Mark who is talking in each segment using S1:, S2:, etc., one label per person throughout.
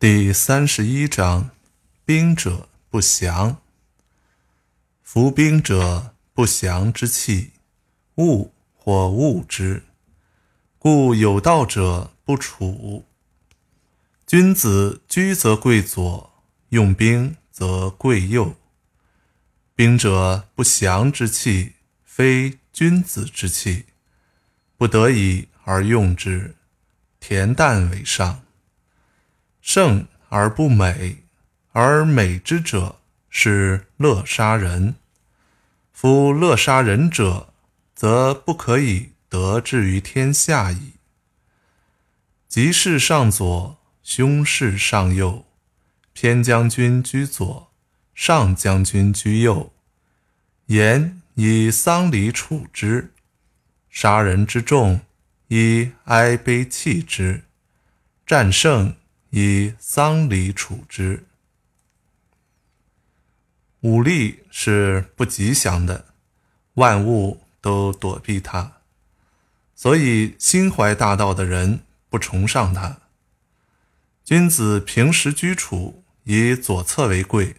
S1: 第三十一章：兵者不祥。夫兵者，不祥之器，物或物之。故有道者不处。君子居则贵左，用兵则贵右。兵者，不祥之器，非君子之器，不得已而用之。恬淡为上。胜而不美，而美之者是乐杀人。夫乐杀人者，则不可以得志于天下矣。吉事上左，凶事上右，偏将军居左。上将军居右，言以丧礼处之；杀人之众，以哀悲泣之；战胜，以丧礼处之。武力是不吉祥的，万物都躲避它，所以心怀大道的人不崇尚它。君子平时居处以左侧为贵。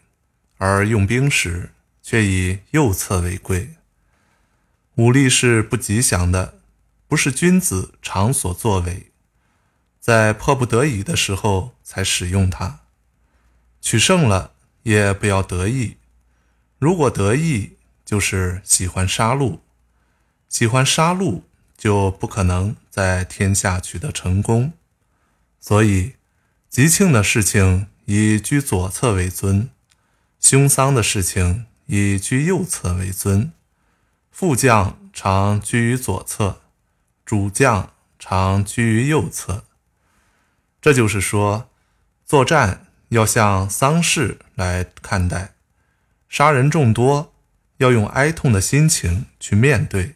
S1: 而用兵时，却以右侧为贵。武力是不吉祥的，不是君子常所作为，在迫不得已的时候才使用它。取胜了也不要得意，如果得意，就是喜欢杀戮，喜欢杀戮就不可能在天下取得成功。所以，吉庆的事情以居左侧为尊。凶丧的事情以居右侧为尊，副将常居于左侧，主将常居于右侧。这就是说，作战要像丧事来看待，杀人众多要用哀痛的心情去面对，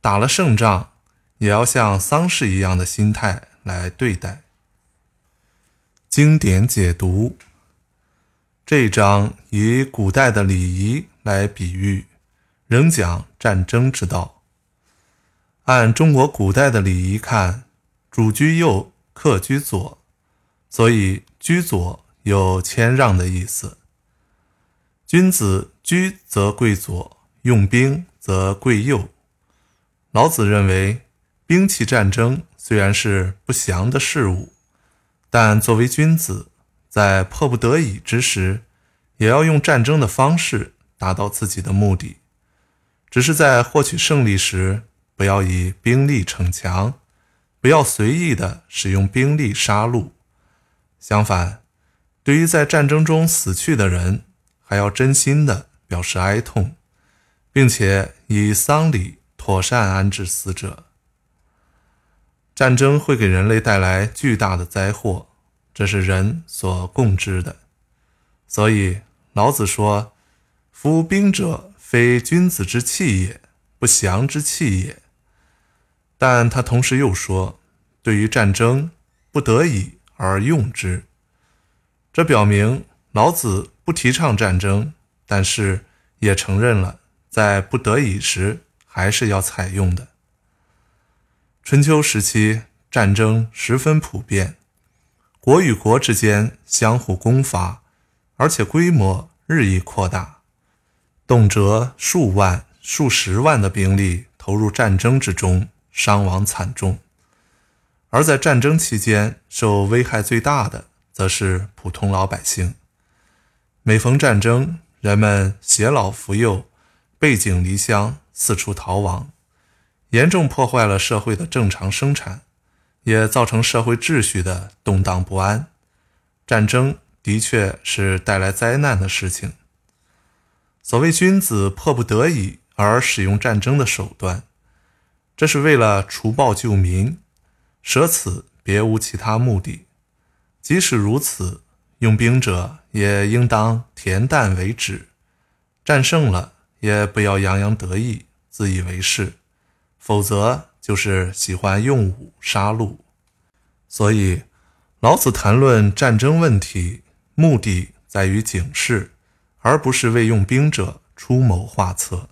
S1: 打了胜仗也要像丧事一样的心态来对待。经典解读。这一章以古代的礼仪来比喻，仍讲战争之道。按中国古代的礼仪看，主居右，客居左，所以居左有谦让的意思。君子居则贵左，用兵则贵右。老子认为，兵器战争虽然是不祥的事物，但作为君子。在迫不得已之时，也要用战争的方式达到自己的目的。只是在获取胜利时，不要以兵力逞强，不要随意的使用兵力杀戮。相反，对于在战争中死去的人，还要真心的表示哀痛，并且以丧礼妥善安置死者。战争会给人类带来巨大的灾祸。这是人所共知的，所以老子说：“夫兵者，非君子之器也，不祥之器也。”但他同时又说：“对于战争，不得已而用之。”这表明老子不提倡战争，但是也承认了在不得已时还是要采用的。春秋时期，战争十分普遍。国与国之间相互攻伐，而且规模日益扩大，动辄数万、数十万的兵力投入战争之中，伤亡惨重。而在战争期间，受危害最大的则是普通老百姓。每逢战争，人们携老扶幼，背井离乡，四处逃亡，严重破坏了社会的正常生产。也造成社会秩序的动荡不安，战争的确是带来灾难的事情。所谓君子迫不得已而使用战争的手段，这是为了除暴救民，舍此别无其他目的。即使如此，用兵者也应当恬淡为止，战胜了也不要洋洋得意、自以为是，否则。就是喜欢用武杀戮，所以老子谈论战争问题，目的在于警示，而不是为用兵者出谋划策。